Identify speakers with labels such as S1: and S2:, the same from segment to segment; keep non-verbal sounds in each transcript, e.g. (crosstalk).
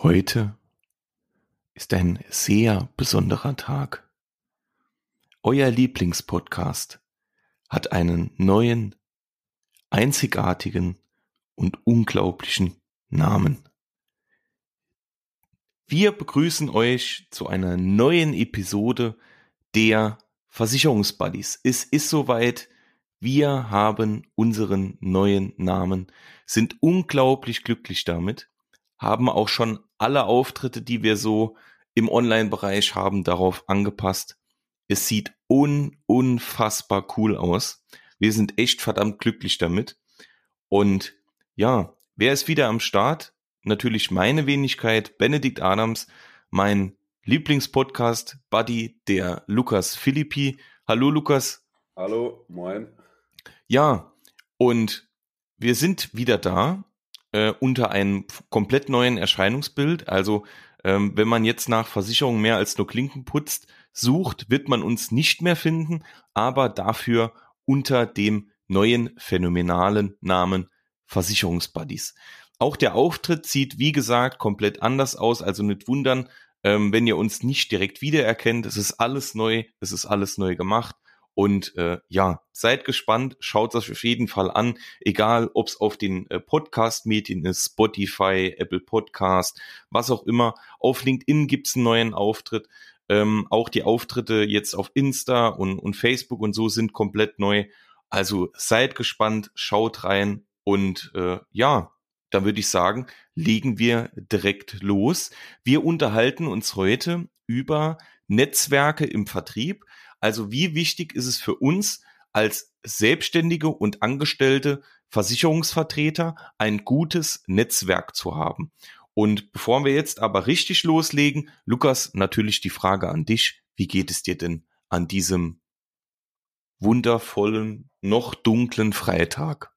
S1: Heute ist ein sehr besonderer Tag. Euer Lieblingspodcast hat einen neuen, einzigartigen und unglaublichen Namen. Wir begrüßen euch zu einer neuen Episode der Versicherungsbuddies. Es ist soweit. Wir haben unseren neuen Namen, sind unglaublich glücklich damit haben auch schon alle Auftritte, die wir so im Online-Bereich haben, darauf angepasst. Es sieht un unfassbar cool aus. Wir sind echt verdammt glücklich damit. Und ja, wer ist wieder am Start? Natürlich meine Wenigkeit, Benedikt Adams, mein Lieblingspodcast, Buddy, der Lukas Philippi. Hallo Lukas.
S2: Hallo, moin.
S1: Ja, und wir sind wieder da äh, unter einem komplett neuen Erscheinungsbild. Also ähm, wenn man jetzt nach Versicherungen mehr als nur Klinken putzt sucht, wird man uns nicht mehr finden, aber dafür unter dem neuen phänomenalen Namen Versicherungsbuddies. Auch der Auftritt sieht, wie gesagt, komplett anders aus, also nicht wundern, ähm, wenn ihr uns nicht direkt wiedererkennt. Es ist alles neu, es ist alles neu gemacht. Und äh, ja, seid gespannt, schaut es auf jeden Fall an, egal ob es auf den äh, Podcast-Medien ist, Spotify, Apple Podcast, was auch immer. Auf LinkedIn gibt's einen neuen Auftritt. Ähm, auch die Auftritte jetzt auf Insta und, und Facebook und so sind komplett neu. Also seid gespannt, schaut rein und äh, ja, dann würde ich sagen, legen wir direkt los. Wir unterhalten uns heute über Netzwerke im Vertrieb. Also wie wichtig ist es für uns als Selbstständige und Angestellte Versicherungsvertreter ein gutes Netzwerk zu haben? Und bevor wir jetzt aber richtig loslegen, Lukas, natürlich die Frage an dich. Wie geht es dir denn an diesem wundervollen, noch dunklen Freitag?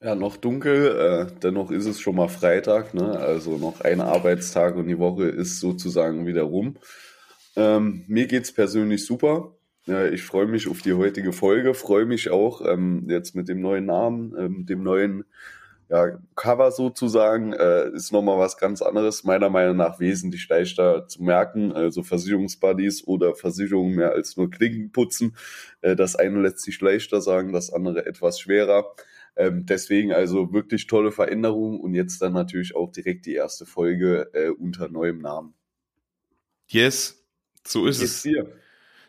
S2: Ja, noch dunkel, äh, dennoch ist es schon mal Freitag, ne? also noch ein Arbeitstag und die Woche ist sozusagen wieder rum. Ähm, mir geht's persönlich super. Ich freue mich auf die heutige Folge, freue mich auch ähm, jetzt mit dem neuen Namen, ähm, dem neuen ja, Cover sozusagen, äh, ist nochmal was ganz anderes, meiner Meinung nach wesentlich leichter zu merken. Also Versicherungsbuddies oder Versicherungen mehr als nur Klinken putzen. Äh, das eine lässt sich leichter sagen, das andere etwas schwerer. Ähm, deswegen also wirklich tolle Veränderung und jetzt dann natürlich auch direkt die erste Folge äh, unter neuem Namen.
S1: Yes, so ist es. Dir?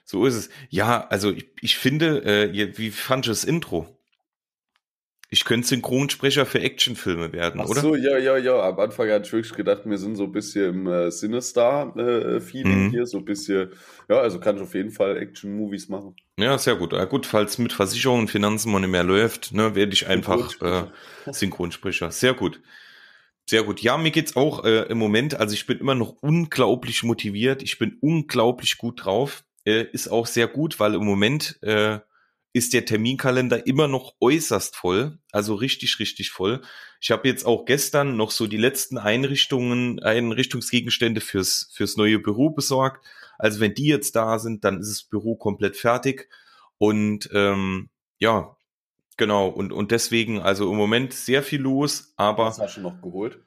S1: So ist es. Ja, also ich, ich finde, äh, wie fand ich das Intro? Ich könnte Synchronsprecher für Actionfilme werden,
S2: Ach
S1: oder?
S2: so, ja, ja, ja. Am Anfang hatte ich wirklich gedacht, wir sind so ein bisschen im äh, Sinister-Feeling mhm. hier, so ein bisschen, ja, also kann ich auf jeden Fall Action-Movies machen.
S1: Ja, sehr gut. Ja, gut, falls mit Versicherungen und Finanzen mal nicht mehr läuft, ne, werde ich einfach. Äh, Synchronsprecher. Sehr gut. Sehr gut. Ja, mir geht's auch äh, im Moment. Also ich bin immer noch unglaublich motiviert. Ich bin unglaublich gut drauf. Äh, ist auch sehr gut, weil im Moment äh, ist der Terminkalender immer noch äußerst voll. Also richtig, richtig voll. Ich habe jetzt auch gestern noch so die letzten Einrichtungen, Einrichtungsgegenstände fürs, fürs neue Büro besorgt. Also wenn die jetzt da sind, dann ist das Büro komplett fertig. Und ähm, ja, Genau, und, und deswegen, also im Moment sehr viel los, aber.
S2: Was hast du noch geholt?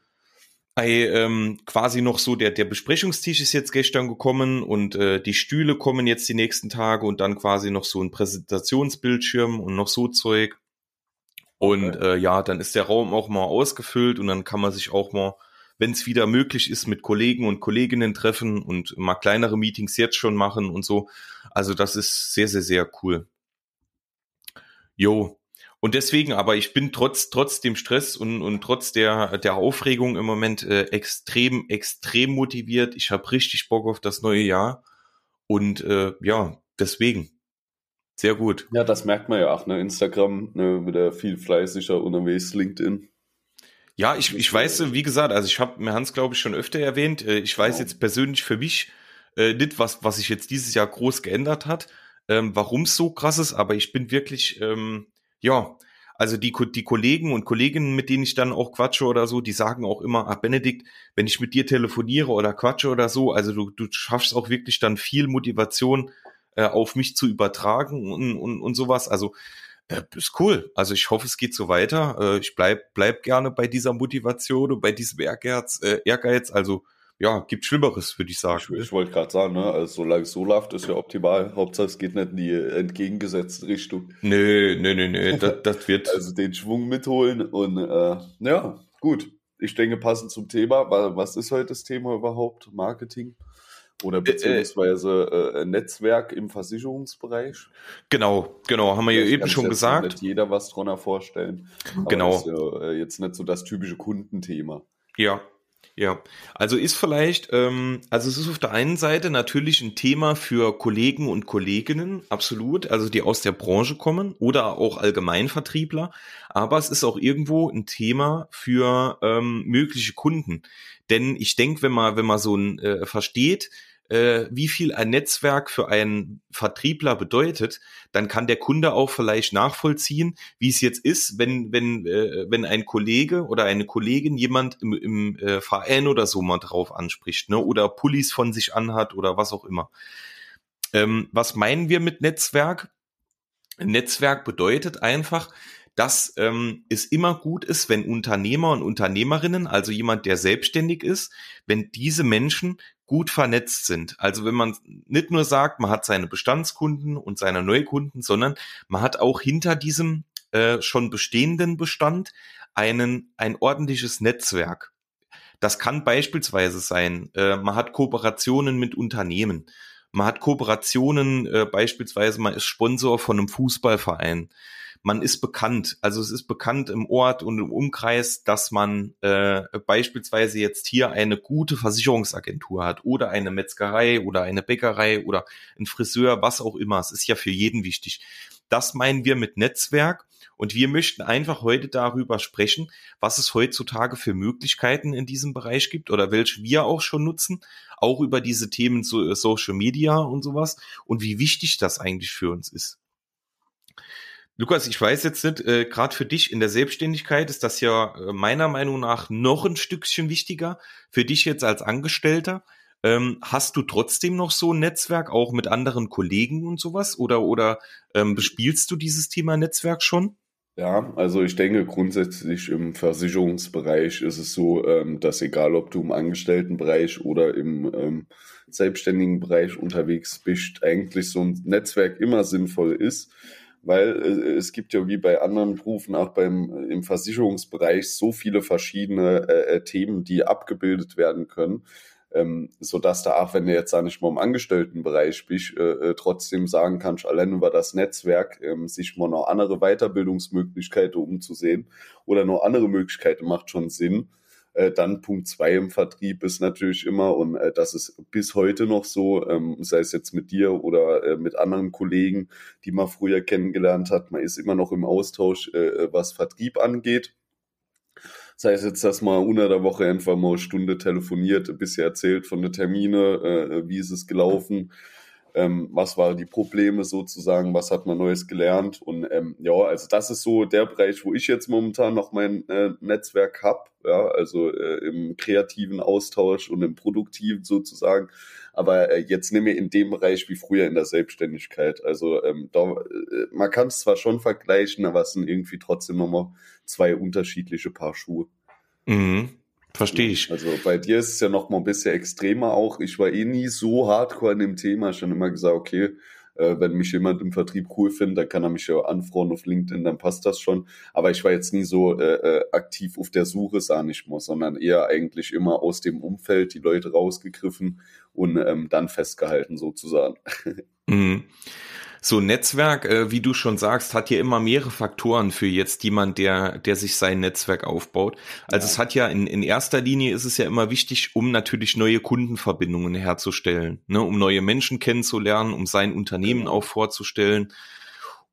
S1: Ey, ähm, quasi noch so, der, der Besprechungstisch ist jetzt gestern gekommen und äh, die Stühle kommen jetzt die nächsten Tage und dann quasi noch so ein Präsentationsbildschirm und noch so Zeug. Und okay. äh, ja, dann ist der Raum auch mal ausgefüllt und dann kann man sich auch mal, wenn es wieder möglich ist, mit Kollegen und Kolleginnen treffen und mal kleinere Meetings jetzt schon machen und so. Also das ist sehr, sehr, sehr cool. Jo, und deswegen, aber ich bin trotz, trotz dem Stress und, und trotz der, der Aufregung im Moment äh, extrem, extrem motiviert. Ich habe richtig Bock auf das neue Jahr. Und äh, ja, deswegen. Sehr gut.
S2: Ja, das merkt man ja auch, ne? Instagram, ne, wieder viel fleißiger unterwegs, LinkedIn.
S1: Ja, ich, ich weiß, wie gesagt, also ich habe mir Hans, glaube ich, schon öfter erwähnt. Äh, ich weiß genau. jetzt persönlich für mich äh, nicht, was, was sich jetzt dieses Jahr groß geändert hat, ähm, warum es so krass ist, aber ich bin wirklich ähm, ja, also die, die Kollegen und Kolleginnen, mit denen ich dann auch quatsche oder so, die sagen auch immer, ah Benedikt, wenn ich mit dir telefoniere oder quatsche oder so, also du, du schaffst auch wirklich dann viel Motivation äh, auf mich zu übertragen und, und, und sowas. Also Ja, ist cool. Also ich hoffe, es geht so weiter. Äh, ich bleib, bleib gerne bei dieser Motivation und bei diesem Ehrgeiz. Äh, Ehrgeiz. Also ja, gibt Schlimmeres, würde ich sagen.
S2: Ich, ich wollte gerade sagen, ne, also solange es so läuft, ist ja optimal. Hauptsache es geht nicht in die entgegengesetzte Richtung.
S1: Nö, nö, nö, nö, (laughs) das, das wird.
S2: also den Schwung mitholen und äh, ja, gut. Ich denke, passend zum Thema, was ist heute das Thema überhaupt? Marketing? Oder äh, äh. beziehungsweise äh, Netzwerk im Versicherungsbereich.
S1: Genau, genau, haben wir ja eben schon gesagt.
S2: Nicht jeder was drunter vorstellen.
S1: genau.
S2: Das ist ja äh, jetzt nicht so das typische Kundenthema.
S1: Ja, ja, also ist vielleicht, ähm, also es ist auf der einen Seite natürlich ein Thema für Kollegen und Kolleginnen, absolut, also die aus der Branche kommen oder auch Allgemeinvertriebler, aber es ist auch irgendwo ein Thema für ähm, mögliche Kunden. Denn ich denke, wenn man, wenn man so ein äh, versteht, äh, wie viel ein Netzwerk für einen Vertriebler bedeutet, dann kann der Kunde auch vielleicht nachvollziehen, wie es jetzt ist, wenn wenn äh, wenn ein Kollege oder eine Kollegin jemand im, im äh, Verein oder so mal drauf anspricht, ne, oder Pullis von sich anhat oder was auch immer. Ähm, was meinen wir mit Netzwerk? Netzwerk bedeutet einfach, dass ähm, es immer gut ist, wenn Unternehmer und Unternehmerinnen, also jemand, der selbstständig ist, wenn diese Menschen gut vernetzt sind. Also wenn man nicht nur sagt, man hat seine Bestandskunden und seine Neukunden, sondern man hat auch hinter diesem äh, schon bestehenden Bestand einen, ein ordentliches Netzwerk. Das kann beispielsweise sein, äh, man hat Kooperationen mit Unternehmen. Man hat Kooperationen, äh, beispielsweise man ist Sponsor von einem Fußballverein man ist bekannt. Also es ist bekannt im Ort und im Umkreis, dass man äh, beispielsweise jetzt hier eine gute Versicherungsagentur hat oder eine Metzgerei oder eine Bäckerei oder ein Friseur, was auch immer. Es ist ja für jeden wichtig. Das meinen wir mit Netzwerk. Und wir möchten einfach heute darüber sprechen, was es heutzutage für Möglichkeiten in diesem Bereich gibt oder welche wir auch schon nutzen, auch über diese Themen so Social Media und sowas und wie wichtig das eigentlich für uns ist. Lukas, ich weiß jetzt nicht, äh, gerade für dich in der Selbstständigkeit ist das ja äh, meiner Meinung nach noch ein Stückchen wichtiger. Für dich jetzt als Angestellter. Ähm, hast du trotzdem noch so ein Netzwerk, auch mit anderen Kollegen und sowas? Oder, oder ähm, bespielst du dieses Thema Netzwerk schon?
S2: Ja, also ich denke grundsätzlich im Versicherungsbereich ist es so, ähm, dass egal ob du im Angestelltenbereich oder im ähm, selbstständigen Bereich unterwegs bist, eigentlich so ein Netzwerk immer sinnvoll ist weil äh, es gibt ja wie bei anderen Berufen auch beim im Versicherungsbereich so viele verschiedene äh, äh, Themen, die abgebildet werden können, ähm, so dass da auch wenn du jetzt da nicht mal im Angestelltenbereich bist, äh, äh, trotzdem sagen kannst, allein über das Netzwerk ähm, sich mal noch andere Weiterbildungsmöglichkeiten umzusehen oder noch andere Möglichkeiten macht schon Sinn äh, dann Punkt zwei im Vertrieb ist natürlich immer, und äh, das ist bis heute noch so, ähm, sei es jetzt mit dir oder äh, mit anderen Kollegen, die man früher kennengelernt hat, man ist immer noch im Austausch, äh, was Vertrieb angeht. Sei es jetzt, dass man unter der Woche einfach mal eine Stunde telefoniert, ein bisschen erzählt von den Termine, äh, wie ist es gelaufen, ähm, was waren die Probleme sozusagen, was hat man Neues gelernt und ähm, ja, also das ist so der Bereich, wo ich jetzt momentan noch mein äh, Netzwerk hab, ja, also äh, im kreativen Austausch und im produktiven sozusagen, aber äh, jetzt nehme ich in dem Bereich wie früher in der Selbstständigkeit, also ähm, da, äh, man kann es zwar schon vergleichen, aber es sind irgendwie trotzdem nochmal zwei unterschiedliche Paar Schuhe.
S1: Mhm. Verstehe ich.
S2: Also bei dir ist es ja noch mal ein bisschen extremer auch. Ich war eh nie so hardcore in dem Thema. Schon immer gesagt, okay, äh, wenn mich jemand im Vertrieb cool findet, dann kann er mich ja anfrauen auf LinkedIn, dann passt das schon. Aber ich war jetzt nie so äh, äh aktiv auf der Suche, sah nicht mal, sondern eher eigentlich immer aus dem Umfeld die Leute rausgegriffen und ähm, dann festgehalten sozusagen. (laughs)
S1: Mhm so ein Netzwerk, äh, wie du schon sagst, hat ja immer mehrere Faktoren für jetzt jemand, der, der sich sein Netzwerk aufbaut. Also ja. es hat ja in, in erster Linie ist es ja immer wichtig, um natürlich neue Kundenverbindungen herzustellen, ne, um neue Menschen kennenzulernen, um sein Unternehmen genau. auch vorzustellen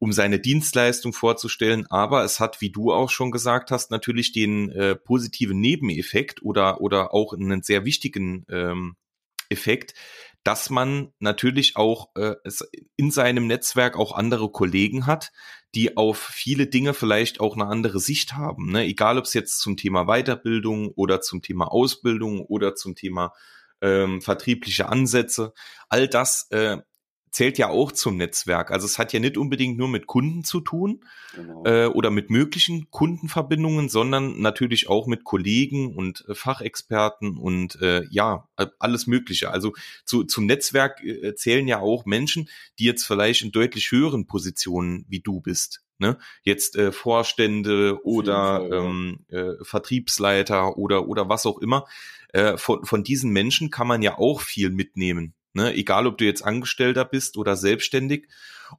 S1: um seine Dienstleistung vorzustellen. Aber es hat, wie du auch schon gesagt hast, natürlich den äh, positiven Nebeneffekt oder, oder auch einen sehr wichtigen ähm, Effekt, dass man natürlich auch äh, in seinem Netzwerk auch andere Kollegen hat, die auf viele Dinge vielleicht auch eine andere Sicht haben. Ne? Egal, ob es jetzt zum Thema Weiterbildung oder zum Thema Ausbildung oder zum Thema ähm, vertriebliche Ansätze, all das äh, zählt ja auch zum Netzwerk. Also es hat ja nicht unbedingt nur mit Kunden zu tun genau. äh, oder mit möglichen Kundenverbindungen, sondern natürlich auch mit Kollegen und äh, Fachexperten und äh, ja, alles Mögliche. Also zu, zum Netzwerk äh, zählen ja auch Menschen, die jetzt vielleicht in deutlich höheren Positionen wie du bist. Ne? Jetzt äh, Vorstände oder Fall, ja. ähm, äh, Vertriebsleiter oder oder was auch immer. Äh, von, von diesen Menschen kann man ja auch viel mitnehmen. Ne? Egal, ob du jetzt Angestellter bist oder selbstständig.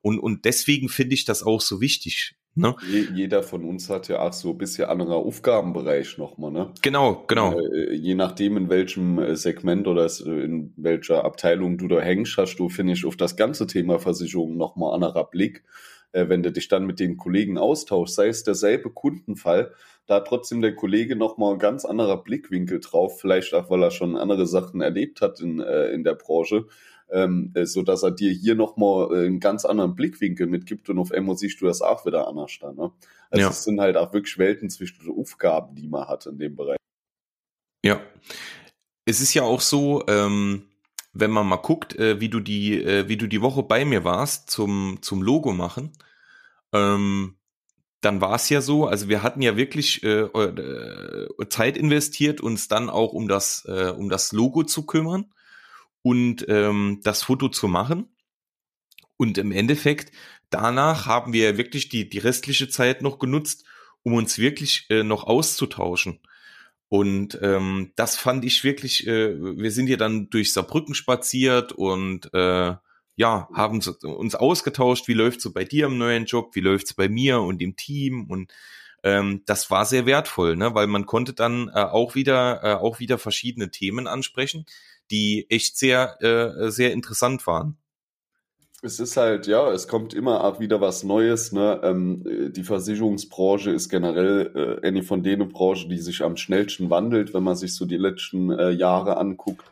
S1: Und, und deswegen finde ich das auch so wichtig. Ne?
S2: Jeder von uns hat ja auch so ein bisschen anderer Aufgabenbereich nochmal, ne?
S1: Genau, genau.
S2: Äh, je nachdem, in welchem äh, Segment oder in welcher Abteilung du da hängst, hast du, finde ich, auf das ganze Thema Versicherung nochmal anderer Blick. Äh, wenn du dich dann mit den Kollegen austauschst, sei es derselbe Kundenfall, da hat trotzdem der Kollege nochmal ein ganz anderer Blickwinkel drauf, vielleicht auch, weil er schon andere Sachen erlebt hat in, äh, in der Branche, ähm, äh, so dass er dir hier nochmal äh, einen ganz anderen Blickwinkel mitgibt und auf einmal siehst du das auch wieder anders dann. Ne? Also ja. es sind halt auch wirklich Welten zwischen den Aufgaben, die man hat in dem Bereich.
S1: Ja. Es ist ja auch so, ähm, wenn man mal guckt, äh, wie du die, äh, wie du die Woche bei mir warst zum, zum Logo machen, ähm, dann war es ja so, also wir hatten ja wirklich äh, äh, Zeit investiert, uns dann auch um das, äh, um das Logo zu kümmern und ähm, das Foto zu machen. Und im Endeffekt, danach haben wir wirklich die, die restliche Zeit noch genutzt, um uns wirklich äh, noch auszutauschen. Und ähm, das fand ich wirklich, äh, wir sind ja dann durch Saarbrücken spaziert und äh, ja, haben uns ausgetauscht, wie läuft's so bei dir im neuen Job, wie läuft's bei mir und im Team und ähm, das war sehr wertvoll, ne, weil man konnte dann äh, auch wieder äh, auch wieder verschiedene Themen ansprechen, die echt sehr äh, sehr interessant waren.
S2: Es ist halt, ja, es kommt immer wieder was Neues. Ne? Ähm, die Versicherungsbranche ist generell äh, eine von denen Branchen, die sich am schnellsten wandelt, wenn man sich so die letzten äh, Jahre anguckt.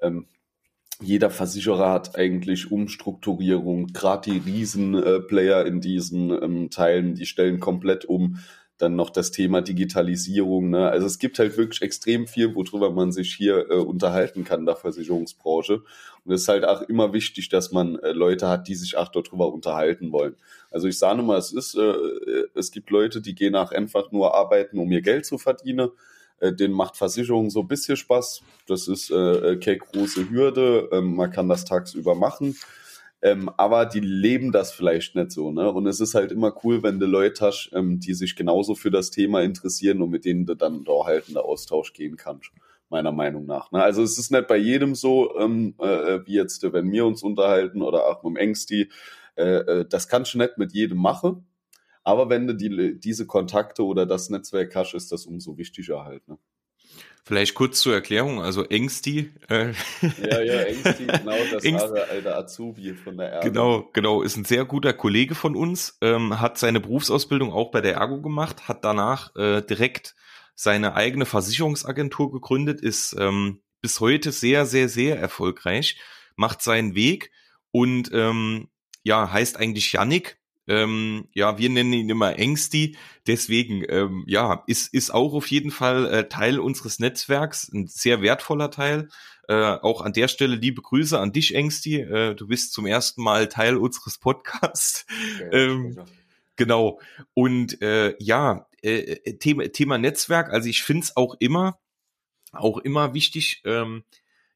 S2: Ähm, jeder Versicherer hat eigentlich Umstrukturierung, gerade die Riesenplayer äh, in diesen ähm, Teilen, die stellen komplett um. Dann noch das Thema Digitalisierung. Ne? Also es gibt halt wirklich extrem viel, worüber man sich hier äh, unterhalten kann in der Versicherungsbranche. Und es ist halt auch immer wichtig, dass man äh, Leute hat, die sich auch darüber unterhalten wollen. Also ich sage mal, es ist, äh, es gibt Leute, die gehen auch einfach nur arbeiten, um ihr Geld zu verdienen äh, den macht Versicherung so ein bisschen Spaß. Das ist äh, äh, keine große Hürde. Ähm, man kann das tagsüber machen. Ähm, aber die leben das vielleicht nicht so, ne? Und es ist halt immer cool, wenn du Leute hast, ähm, die sich genauso für das Thema interessieren und mit denen du dann da halt in den Austausch gehen kannst, meiner Meinung nach. Ne? Also es ist nicht bei jedem so, ähm, äh, wie jetzt, wenn wir uns unterhalten oder auch mit dem Ängsti. Äh, äh, das kannst du nicht mit jedem machen. Aber wenn du die, diese Kontakte oder das Netzwerk hast, ist das umso wichtiger halt. Ne?
S1: Vielleicht kurz zur Erklärung, also Engsti.
S2: Äh, ja, ja, Engsti, (laughs) genau, das Engst, war der Azubi von der
S1: Ergo. Genau, genau, ist ein sehr guter Kollege von uns, ähm, hat seine Berufsausbildung auch bei der Ergo gemacht, hat danach äh, direkt seine eigene Versicherungsagentur gegründet, ist ähm, bis heute sehr, sehr, sehr erfolgreich, macht seinen Weg und ähm, ja, heißt eigentlich Yannick, ähm, ja, wir nennen ihn immer Ängsti. Deswegen, ähm, ja, ist, ist auch auf jeden Fall äh, Teil unseres Netzwerks, ein sehr wertvoller Teil. Äh, auch an der Stelle liebe Grüße an dich, Ängsti. Äh, du bist zum ersten Mal Teil unseres Podcasts. Okay, ähm, genau. Und äh, ja, äh, äh, Thema, Thema Netzwerk, also ich finde es auch immer, auch immer wichtig, ähm,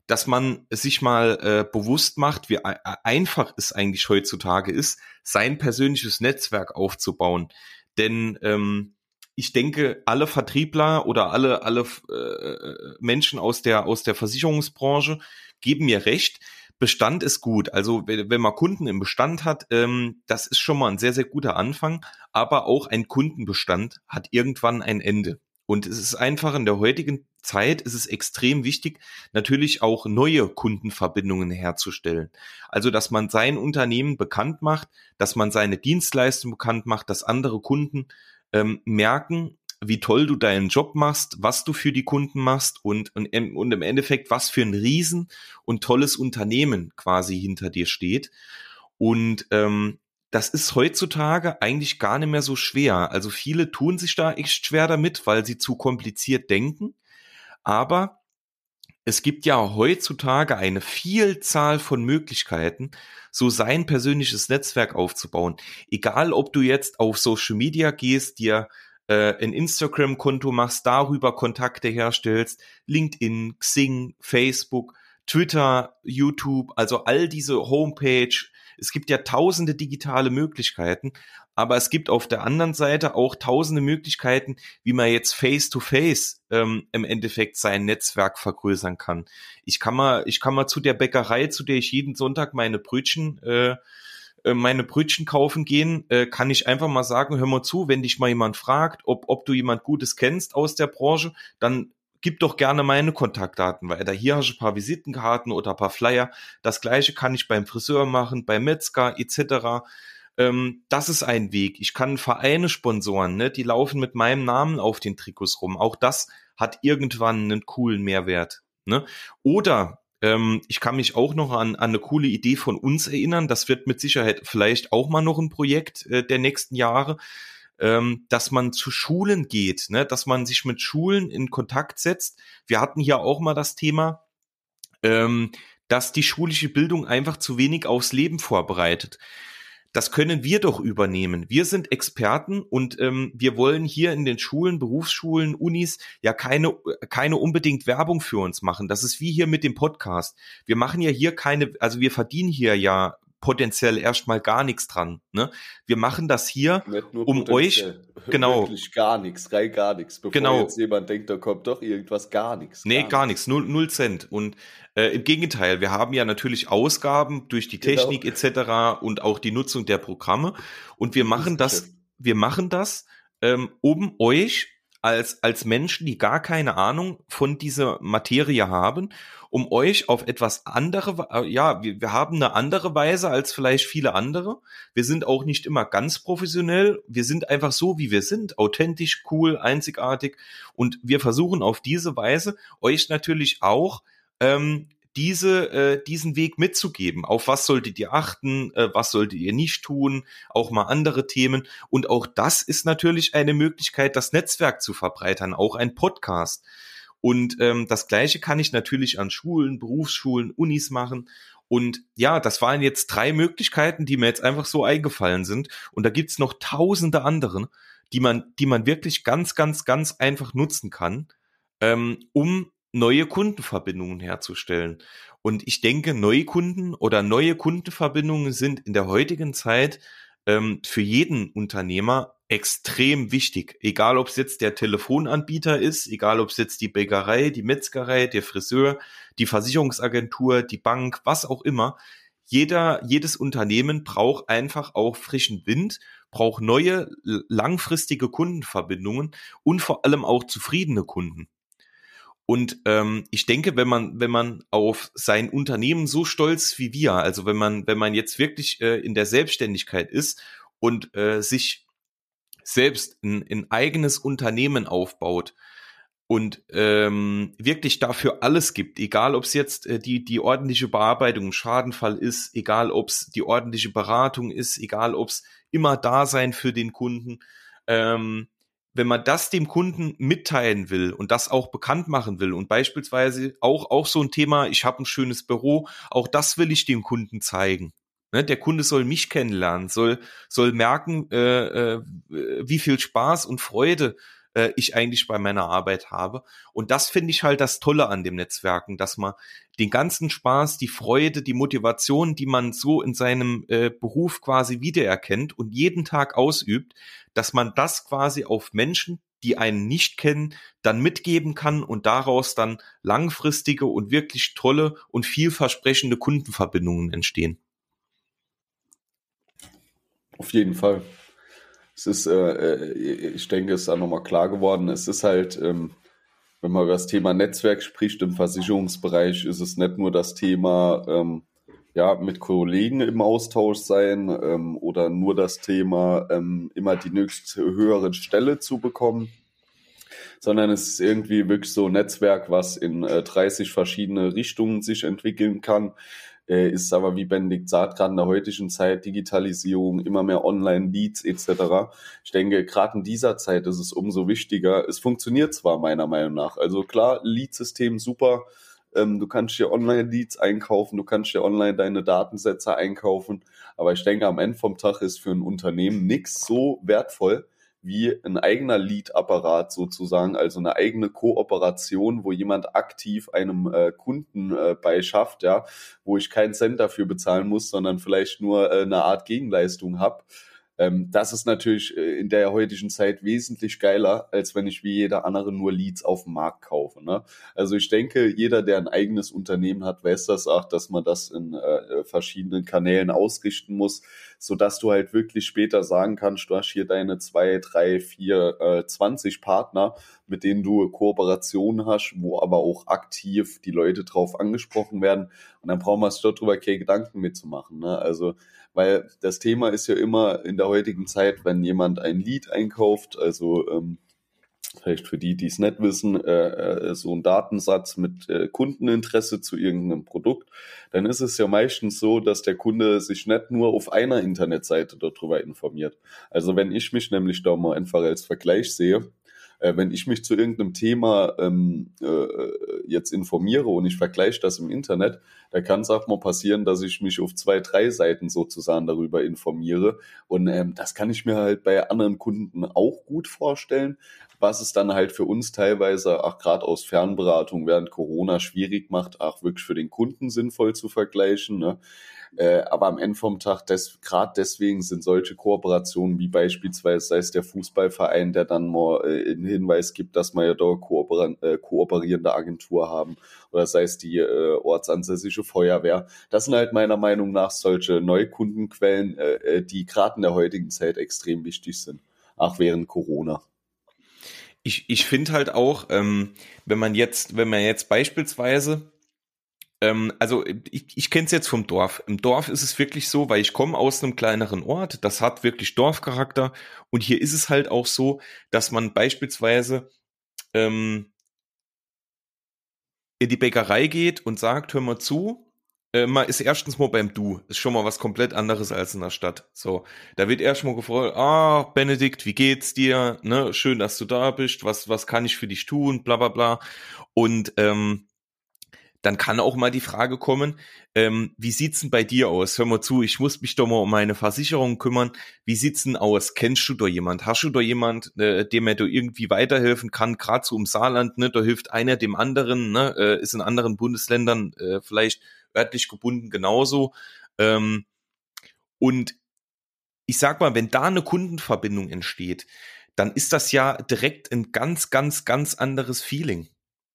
S1: dass man sich mal äh, bewusst macht, wie einfach es eigentlich heutzutage ist, sein persönliches Netzwerk aufzubauen. Denn ähm, ich denke, alle Vertriebler oder alle alle äh, Menschen aus der aus der Versicherungsbranche geben mir recht. Bestand ist gut. Also wenn man Kunden im Bestand hat, ähm, das ist schon mal ein sehr sehr guter Anfang. Aber auch ein Kundenbestand hat irgendwann ein Ende. Und es ist einfach in der heutigen Zeit ist es extrem wichtig, natürlich auch neue Kundenverbindungen herzustellen. Also, dass man sein Unternehmen bekannt macht, dass man seine Dienstleistung bekannt macht, dass andere Kunden ähm, merken, wie toll du deinen Job machst, was du für die Kunden machst und, und, und im Endeffekt, was für ein riesen und tolles Unternehmen quasi hinter dir steht. Und ähm, das ist heutzutage eigentlich gar nicht mehr so schwer. Also viele tun sich da echt schwer damit, weil sie zu kompliziert denken. Aber es gibt ja heutzutage eine Vielzahl von Möglichkeiten, so sein persönliches Netzwerk aufzubauen. Egal, ob du jetzt auf Social Media gehst, dir äh, ein Instagram-Konto machst, darüber Kontakte herstellst, LinkedIn, Xing, Facebook, Twitter, YouTube, also all diese Homepage. Es gibt ja tausende digitale Möglichkeiten, aber es gibt auf der anderen Seite auch tausende Möglichkeiten, wie man jetzt face-to-face ähm, im Endeffekt sein Netzwerk vergrößern kann. Ich kann mal, ich kann mal zu der Bäckerei, zu der ich jeden Sonntag meine Brötchen äh, äh meine Brötchen kaufen gehen, äh, kann ich einfach mal sagen, hör mal zu, wenn dich mal jemand fragt, ob, ob du jemand Gutes kennst aus der Branche, dann gib doch gerne meine Kontaktdaten weiter. Hier hast du ein paar Visitenkarten oder ein paar Flyer. Das gleiche kann ich beim Friseur machen, beim Metzger etc ähm, das ist ein Weg. Ich kann Vereine sponsoren, ne? die laufen mit meinem Namen auf den Trikots rum. Auch das hat irgendwann einen coolen Mehrwert. Ne? Oder ähm, ich kann mich auch noch an, an eine coole Idee von uns erinnern. Das wird mit Sicherheit vielleicht auch mal noch ein Projekt äh, der nächsten Jahre, ähm, dass man zu Schulen geht, ne? dass man sich mit Schulen in Kontakt setzt. Wir hatten hier auch mal das Thema, ähm, dass die schulische Bildung einfach zu wenig aufs Leben vorbereitet das können wir doch übernehmen. Wir sind Experten und ähm, wir wollen hier in den Schulen, Berufsschulen, Unis ja keine, keine unbedingt Werbung für uns machen. Das ist wie hier mit dem Podcast. Wir machen ja hier keine, also wir verdienen hier ja potenziell erstmal gar nichts dran. Ne? Wir machen das hier, um euch (laughs) genau
S2: Wirklich gar nichts, rein gar nichts. Bevor
S1: genau.
S2: jetzt jemand denkt, da kommt doch irgendwas, gar nichts.
S1: Nee, gar nichts, null, null Cent. Und äh, im Gegenteil, wir haben ja natürlich Ausgaben durch die genau. Technik genau. etc. und auch die Nutzung der Programme. Und wir machen das, wir machen das, ähm, um euch als, als Menschen, die gar keine Ahnung von dieser Materie haben, um euch auf etwas andere, äh, ja, wir, wir haben eine andere Weise als vielleicht viele andere. Wir sind auch nicht immer ganz professionell. Wir sind einfach so, wie wir sind, authentisch, cool, einzigartig. Und wir versuchen auf diese Weise euch natürlich auch ähm, diese, äh, diesen Weg mitzugeben. Auf was solltet ihr achten, äh, was solltet ihr nicht tun, auch mal andere Themen. Und auch das ist natürlich eine Möglichkeit, das Netzwerk zu verbreitern, auch ein Podcast. Und ähm, das Gleiche kann ich natürlich an Schulen, Berufsschulen, Unis machen. Und ja, das waren jetzt drei Möglichkeiten, die mir jetzt einfach so eingefallen sind. Und da gibt's noch tausende anderen, die man, die man wirklich ganz, ganz, ganz einfach nutzen kann, ähm, um neue Kundenverbindungen herzustellen. Und ich denke, neue Kunden oder neue Kundenverbindungen sind in der heutigen Zeit ähm, für jeden Unternehmer extrem wichtig. Egal, ob es jetzt der Telefonanbieter ist, egal, ob es jetzt die Bäckerei, die Metzgerei, der Friseur, die Versicherungsagentur, die Bank, was auch immer. Jeder, jedes Unternehmen braucht einfach auch frischen Wind, braucht neue, langfristige Kundenverbindungen und vor allem auch zufriedene Kunden. Und ähm, ich denke, wenn man, wenn man auf sein Unternehmen so stolz wie wir, also wenn man, wenn man jetzt wirklich äh, in der Selbstständigkeit ist und äh, sich selbst ein, ein eigenes Unternehmen aufbaut und ähm, wirklich dafür alles gibt, egal ob es jetzt äh, die, die ordentliche Bearbeitung Schadenfall ist, egal ob es die ordentliche Beratung ist, egal ob es immer da sein für den Kunden, ähm, wenn man das dem Kunden mitteilen will und das auch bekannt machen will und beispielsweise auch, auch so ein Thema, ich habe ein schönes Büro, auch das will ich dem Kunden zeigen. Ne, der Kunde soll mich kennenlernen, soll, soll merken, äh, äh, wie viel Spaß und Freude äh, ich eigentlich bei meiner Arbeit habe. Und das finde ich halt das Tolle an dem Netzwerken, dass man den ganzen Spaß, die Freude, die Motivation, die man so in seinem äh, Beruf quasi wiedererkennt und jeden Tag ausübt, dass man das quasi auf Menschen, die einen nicht kennen, dann mitgeben kann und daraus dann langfristige und wirklich tolle und vielversprechende Kundenverbindungen entstehen.
S2: Auf jeden Fall es ist, äh, äh, ich denke, es ist auch nochmal klar geworden, es ist halt, ähm, wenn man über das Thema Netzwerk spricht im Versicherungsbereich, ist es nicht nur das Thema, ähm, ja, mit Kollegen im Austausch sein ähm, oder nur das Thema, ähm, immer die nächste höhere Stelle zu bekommen, sondern es ist irgendwie wirklich so ein Netzwerk, was in äh, 30 verschiedene Richtungen sich entwickeln kann äh, ist aber, wie Benedikt sagt, gerade in der heutigen Zeit Digitalisierung, immer mehr Online-Leads etc. Ich denke, gerade in dieser Zeit ist es umso wichtiger. Es funktioniert zwar meiner Meinung nach. Also klar, Lead-System super, du kannst dir Online-Leads einkaufen, du kannst dir online deine Datensätze einkaufen. Aber ich denke, am Ende vom Tag ist für ein Unternehmen nichts so wertvoll wie ein eigener Lead-Apparat sozusagen, also eine eigene Kooperation, wo jemand aktiv einem äh, Kunden äh, beischafft, ja, wo ich keinen Cent dafür bezahlen muss, sondern vielleicht nur äh, eine Art Gegenleistung habe. Ähm, das ist natürlich äh, in der heutigen Zeit wesentlich geiler, als wenn ich wie jeder andere nur Leads auf dem Markt kaufe. Ne? Also ich denke, jeder, der ein eigenes Unternehmen hat, weiß das auch, dass man das in äh, verschiedenen Kanälen ausrichten muss, so dass du halt wirklich später sagen kannst, du hast hier deine zwei, drei, vier, äh, 20 Partner, mit denen du Kooperationen hast, wo aber auch aktiv die Leute drauf angesprochen werden. Und dann brauchen wir es dort drüber keine Gedanken mitzumachen. Ne? Also weil das Thema ist ja immer in der heutigen Zeit, wenn jemand ein Lied einkauft, also ähm, vielleicht für die, die es nicht wissen, äh, äh, so ein Datensatz mit äh, Kundeninteresse zu irgendeinem Produkt, dann ist es ja meistens so, dass der Kunde sich nicht nur auf einer Internetseite darüber informiert. Also wenn ich mich nämlich da mal einfach als Vergleich sehe, äh, wenn ich mich zu irgendeinem Thema ähm, äh, jetzt informiere und ich vergleiche das im Internet, da kann es auch mal passieren, dass ich mich auf zwei, drei Seiten sozusagen darüber informiere. Und ähm, das kann ich mir halt bei anderen Kunden auch gut vorstellen, was es dann halt für uns teilweise, auch gerade aus Fernberatung während Corona schwierig macht, auch wirklich für den Kunden sinnvoll zu vergleichen. Ne? Äh, aber am Ende vom Tag, des, gerade deswegen sind solche Kooperationen wie beispielsweise, sei es der Fußballverein, der dann mal äh, einen Hinweis gibt, dass wir ja da kooper äh, kooperierende Agentur haben, oder sei es die äh, ortsansässige Feuerwehr. Das sind halt meiner Meinung nach solche Neukundenquellen, äh, die gerade in der heutigen Zeit extrem wichtig sind, auch während Corona.
S1: Ich, ich finde halt auch, ähm, wenn man jetzt, wenn man jetzt beispielsweise ähm, also ich, ich kenne es jetzt vom Dorf. Im Dorf ist es wirklich so, weil ich komme aus einem kleineren Ort, das hat wirklich Dorfcharakter. Und hier ist es halt auch so, dass man beispielsweise ähm, in die Bäckerei geht und sagt, hör mal zu, äh, ist erstens mal beim Du. Ist schon mal was komplett anderes als in der Stadt. So, da wird erstmal gefragt, ah, Benedikt, wie geht's dir? Ne, schön, dass du da bist. Was, was kann ich für dich tun? Bla, bla, bla. Und ähm, dann kann auch mal die Frage kommen, ähm, wie sieht's denn bei dir aus? Hör mal zu, ich muss mich doch mal um meine Versicherung kümmern. Wie sieht's denn aus? Kennst du da jemand? Hast du da jemand, äh, dem er da irgendwie weiterhelfen kann? Gerade so im Saarland, ne, da hilft einer dem anderen, ne, äh, ist in anderen Bundesländern äh, vielleicht örtlich gebunden genauso. Ähm, und ich sag mal, wenn da eine Kundenverbindung entsteht, dann ist das ja direkt ein ganz, ganz, ganz anderes Feeling.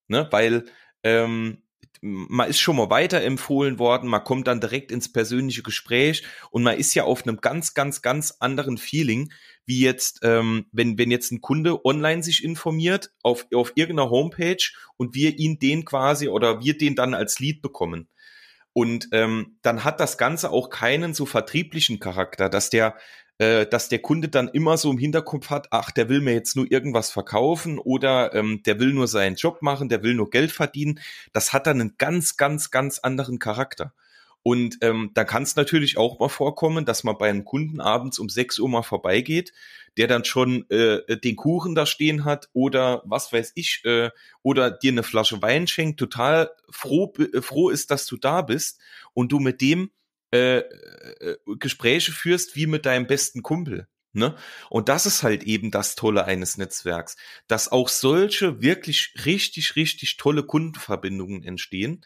S1: Ne? Weil ähm, man ist schon mal weiterempfohlen worden, man kommt dann direkt ins persönliche Gespräch und man ist ja auf einem ganz, ganz, ganz anderen Feeling, wie jetzt, ähm, wenn, wenn jetzt ein Kunde online sich informiert auf, auf irgendeiner Homepage und wir ihn den quasi oder wir den dann als Lead bekommen. Und ähm, dann hat das Ganze auch keinen so vertrieblichen Charakter, dass der äh, dass der Kunde dann immer so im Hinterkopf hat, ach, der will mir jetzt nur irgendwas verkaufen oder ähm, der will nur seinen Job machen, der will nur Geld verdienen. Das hat dann einen ganz, ganz, ganz anderen Charakter. Und ähm, da kann es natürlich auch mal vorkommen, dass man bei einem Kunden abends um 6 Uhr mal vorbeigeht, der dann schon äh, den Kuchen da stehen hat oder was weiß ich, äh, oder dir eine Flasche Wein schenkt, total froh, äh, froh ist, dass du da bist und du mit dem äh, äh, Gespräche führst wie mit deinem besten Kumpel. Ne? Und das ist halt eben das Tolle eines Netzwerks, dass auch solche wirklich richtig, richtig tolle Kundenverbindungen entstehen,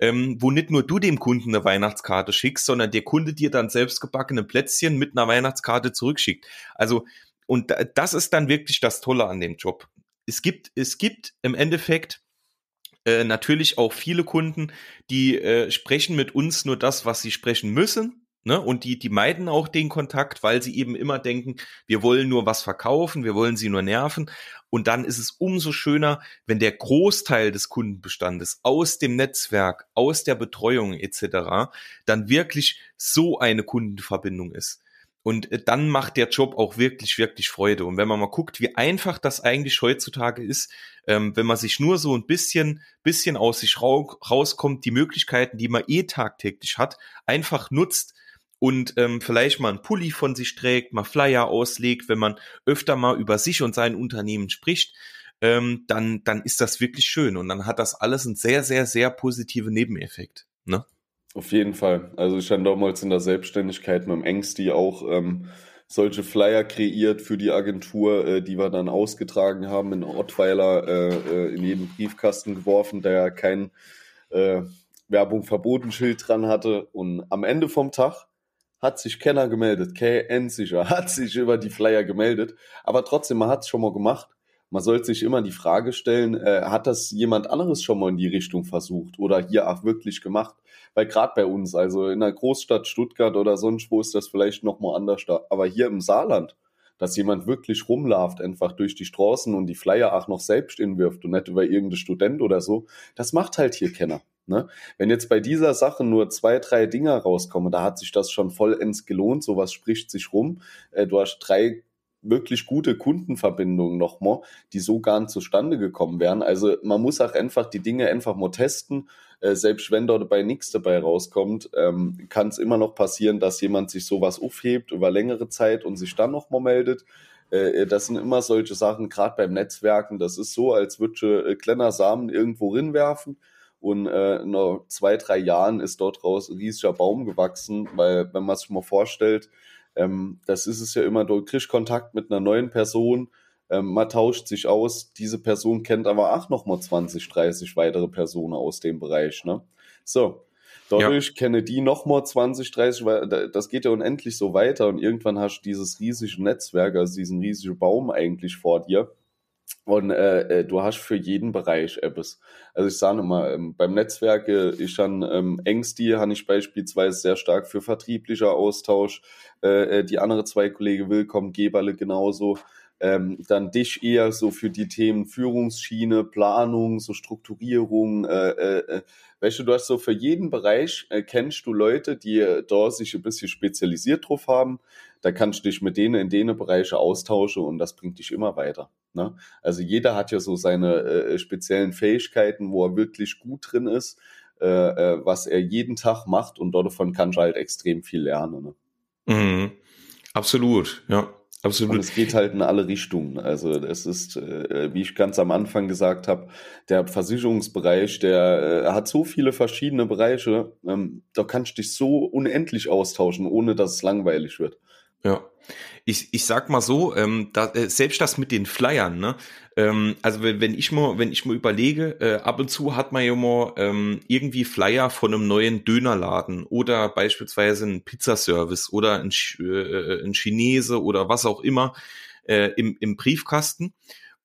S1: ähm, wo nicht nur du dem Kunden eine Weihnachtskarte schickst, sondern der Kunde dir dann selbst gebackene Plätzchen mit einer Weihnachtskarte zurückschickt. Also, und das ist dann wirklich das Tolle an dem Job. Es gibt, es gibt im Endeffekt äh, natürlich auch viele Kunden, die äh, sprechen mit uns nur das, was sie sprechen müssen. Ne? Und die, die meiden auch den Kontakt, weil sie eben immer denken, wir wollen nur was verkaufen, wir wollen sie nur nerven. Und dann ist es umso schöner, wenn der Großteil des Kundenbestandes aus dem Netzwerk, aus der Betreuung etc. dann wirklich so eine Kundenverbindung ist. Und äh, dann macht der Job auch wirklich, wirklich Freude. Und wenn man mal guckt, wie einfach das eigentlich heutzutage ist, ähm, wenn man sich nur so ein bisschen, bisschen aus sich rauskommt, die Möglichkeiten, die man eh tagtäglich hat, einfach nutzt und ähm, vielleicht mal einen Pulli von sich trägt, mal Flyer auslegt, wenn man öfter mal über sich und sein Unternehmen spricht, ähm, dann, dann ist das wirklich schön und dann hat das alles einen sehr, sehr, sehr positive Nebeneffekt. Ne?
S2: Auf jeden Fall. Also ich habe damals in der Selbstständigkeit mit dem Ängsti auch ähm, solche Flyer kreiert für die Agentur, äh, die wir dann ausgetragen haben, in Ottweiler äh, äh, in jeden Briefkasten geworfen, der ja kein äh, Werbung verboten Schild dran hatte. Und am Ende vom Tag hat sich keiner gemeldet. Kein sicher (laughs) hat sich über die Flyer gemeldet. Aber trotzdem, man hat es schon mal gemacht. Man sollte sich immer die Frage stellen, äh, hat das jemand anderes schon mal in die Richtung versucht oder hier auch wirklich gemacht? Weil gerade bei uns, also in der Großstadt Stuttgart oder sonst wo ist das vielleicht nochmal anders da. Aber hier im Saarland, dass jemand wirklich rumlauft, einfach durch die Straßen und die Flyer auch noch selbst inwirft und nicht über irgendeinen Student oder so, das macht halt hier keiner. Ne? Wenn jetzt bei dieser Sache nur zwei, drei Dinger rauskommen, da hat sich das schon vollends gelohnt, sowas spricht sich rum. Äh, du hast drei wirklich gute Kundenverbindungen nochmal, die so gar nicht zustande gekommen wären. Also man muss auch einfach die Dinge einfach mal testen. Äh, selbst wenn dort dabei nichts dabei rauskommt, ähm, kann es immer noch passieren, dass jemand sich sowas aufhebt über längere Zeit und sich dann nochmal meldet. Äh, äh, das sind immer solche Sachen, gerade beim Netzwerken. Das ist so, als würde äh, kleiner Samen irgendwo rinwerfen und äh, in zwei, drei Jahren ist dort raus ein riesiger Baum gewachsen, weil wenn man sich mal vorstellt, ähm, das ist es ja immer, du kriegst Kontakt mit einer neuen Person, ähm, man tauscht sich aus, diese Person kennt aber auch nochmal 20, 30 weitere Personen aus dem Bereich. Ne? So, dadurch ja. kenne die nochmal 20, 30, das geht ja unendlich so weiter und irgendwann hast du dieses riesige Netzwerk, also diesen riesigen Baum eigentlich vor dir und äh, äh, du hast für jeden Bereich etwas. Also ich sage mal, ähm, beim Netzwerk, äh, ich an ähm, Ängsti habe ich beispielsweise sehr stark für vertrieblicher Austausch. Äh, äh, die andere zwei Kollegen Willkommen, Geberle genauso. Ähm, dann dich eher so für die Themen Führungsschiene, Planung, so Strukturierung. Äh, äh, äh weißt du, du hast so für jeden Bereich äh, kennst du Leute, die äh, da sich ein bisschen spezialisiert drauf haben. Da kannst du dich mit denen in denen Bereiche austauschen und das bringt dich immer weiter. Ne? Also jeder hat ja so seine äh, speziellen Fähigkeiten, wo er wirklich gut drin ist, äh, äh, was er jeden Tag macht und davon kannst du halt extrem viel lernen.
S1: Ne? Mhm. Absolut, ja. Absolut. Und
S2: es geht halt in alle Richtungen. Also es ist, äh, wie ich ganz am Anfang gesagt habe, der Versicherungsbereich, der äh, hat so viele verschiedene Bereiche, ähm, da kannst du dich so unendlich austauschen, ohne dass es langweilig wird.
S1: Ja. Ich, ich sag mal so, ähm, da, äh, selbst das mit den Flyern, ne? Ähm, also wenn, wenn ich mal, wenn ich mal überlege, äh, ab und zu hat man ja mal ähm, irgendwie Flyer von einem neuen Dönerladen oder beispielsweise einen Pizzaservice oder ein, äh, ein Chinese oder was auch immer äh, im, im Briefkasten.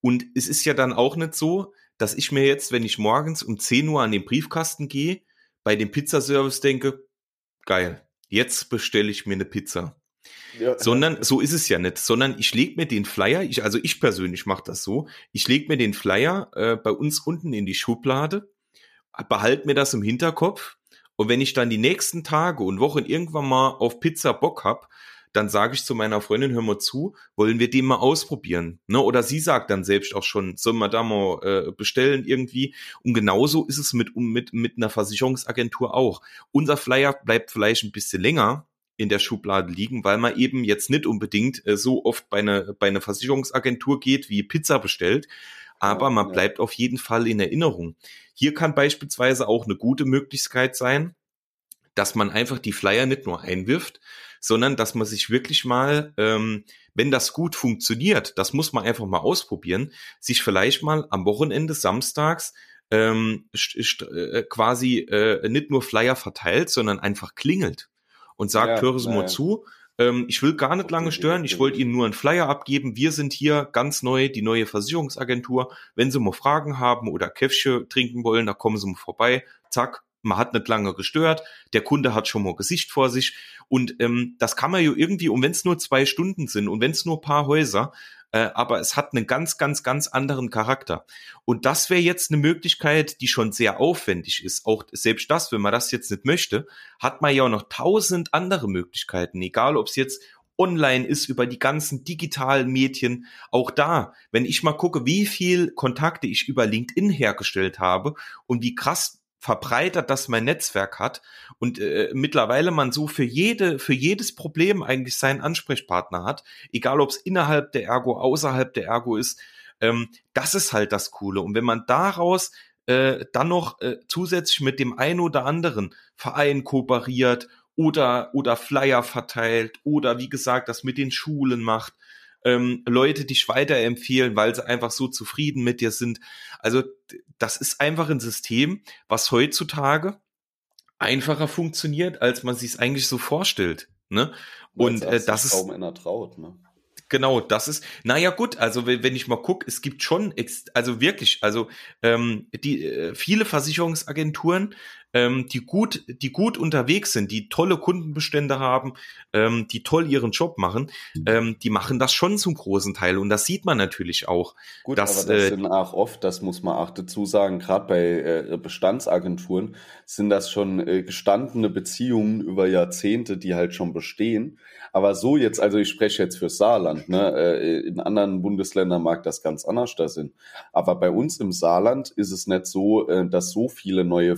S1: Und es ist ja dann auch nicht so, dass ich mir jetzt, wenn ich morgens um 10 Uhr an den Briefkasten gehe, bei dem Pizzaservice denke, geil, jetzt bestelle ich mir eine Pizza Sondern so ist es ja nicht, sondern ich leg mir den Flyer, ich, also ich persönlich mache das so, ich leg mir den Flyer äh, bei uns unten in die Schublade, behalte mir das im Hinterkopf und wenn ich dann die nächsten Tage und Wochen irgendwann mal auf Pizza Bock hab, dann sage ich zu meiner Freundin, hör mal zu, wollen wir den mal ausprobieren? Ne? Oder sie sagt dann selbst auch schon, sollen wir da mal äh, bestellen irgendwie? Und genauso ist es mit, mit, mit einer Versicherungsagentur auch. Unser Flyer bleibt vielleicht ein bisschen länger, in der Schublade liegen, weil man eben jetzt nicht unbedingt äh, so oft bei einer bei einer Versicherungsagentur geht, wie Pizza bestellt, aber man bleibt auf jeden Fall in Erinnerung. Hier kann beispielsweise auch eine gute Möglichkeit sein, dass man einfach die Flyer nicht nur einwirft, sondern dass man sich wirklich mal, ähm, wenn das gut funktioniert, das muss man einfach mal ausprobieren, sich vielleicht mal am Wochenende samstags ähm, äh, quasi äh, nicht nur Flyer verteilt, sondern einfach klingelt und sagt, ja, höre Sie mal zu, ähm, ich will gar nicht lange stören, ich wollte Ihnen nur einen Flyer abgeben. Wir sind hier ganz neu, die neue Versicherungsagentur. Wenn Sie mal Fragen haben oder Käffchen trinken wollen, da kommen Sie mal vorbei. Zack, man hat nicht lange gestört, der Kunde hat schon mal Gesicht vor sich und ähm, das kann man ja irgendwie, und wenn es nur zwei Stunden sind und wenn es nur paar Häuser, äh, aber es hat einen ganz, ganz, ganz anderen Charakter. Und das wäre jetzt eine Möglichkeit, die schon sehr aufwendig ist. Auch selbst das, wenn man das jetzt nicht möchte, hat man ja auch noch tausend andere Möglichkeiten, egal ob es jetzt online ist über die ganzen digitalen Medien. Auch da, wenn ich mal gucke, wie viel Kontakte ich über LinkedIn hergestellt habe und wie krass verbreitert das mein Netzwerk hat und äh, mittlerweile man so für jede für jedes Problem eigentlich seinen Ansprechpartner hat, egal ob es innerhalb der Ergo, außerhalb der Ergo ist. Ähm, das ist halt das Coole. Und wenn man daraus äh, dann noch äh, zusätzlich mit dem einen oder anderen Verein kooperiert oder, oder Flyer verteilt oder wie gesagt das mit den Schulen macht, ähm, Leute dich weiterempfehlen, weil sie einfach so zufrieden mit dir sind. Also das ist einfach ein System, was heutzutage einfacher funktioniert, als man sich es eigentlich so vorstellt. Ne? Und äh, das ist
S2: kaum einer traut. Ne?
S1: Genau, das ist, naja gut, also wenn, ich mal gucke, es gibt schon, also wirklich, also ähm, die äh, viele Versicherungsagenturen ähm, die gut, die gut unterwegs sind, die tolle Kundenbestände haben, ähm, die toll ihren Job machen, mhm. ähm, die machen das schon zum großen Teil und das sieht man natürlich auch.
S2: Gut, dass, aber das äh, sind auch oft, das muss man auch dazu sagen, gerade bei äh, Bestandsagenturen sind das schon äh, gestandene Beziehungen über Jahrzehnte, die halt schon bestehen. Aber so jetzt, also ich spreche jetzt für Saarland, ne? Äh, in anderen Bundesländern mag das ganz anders da sein. Aber bei uns im Saarland ist es nicht so, äh, dass so viele neue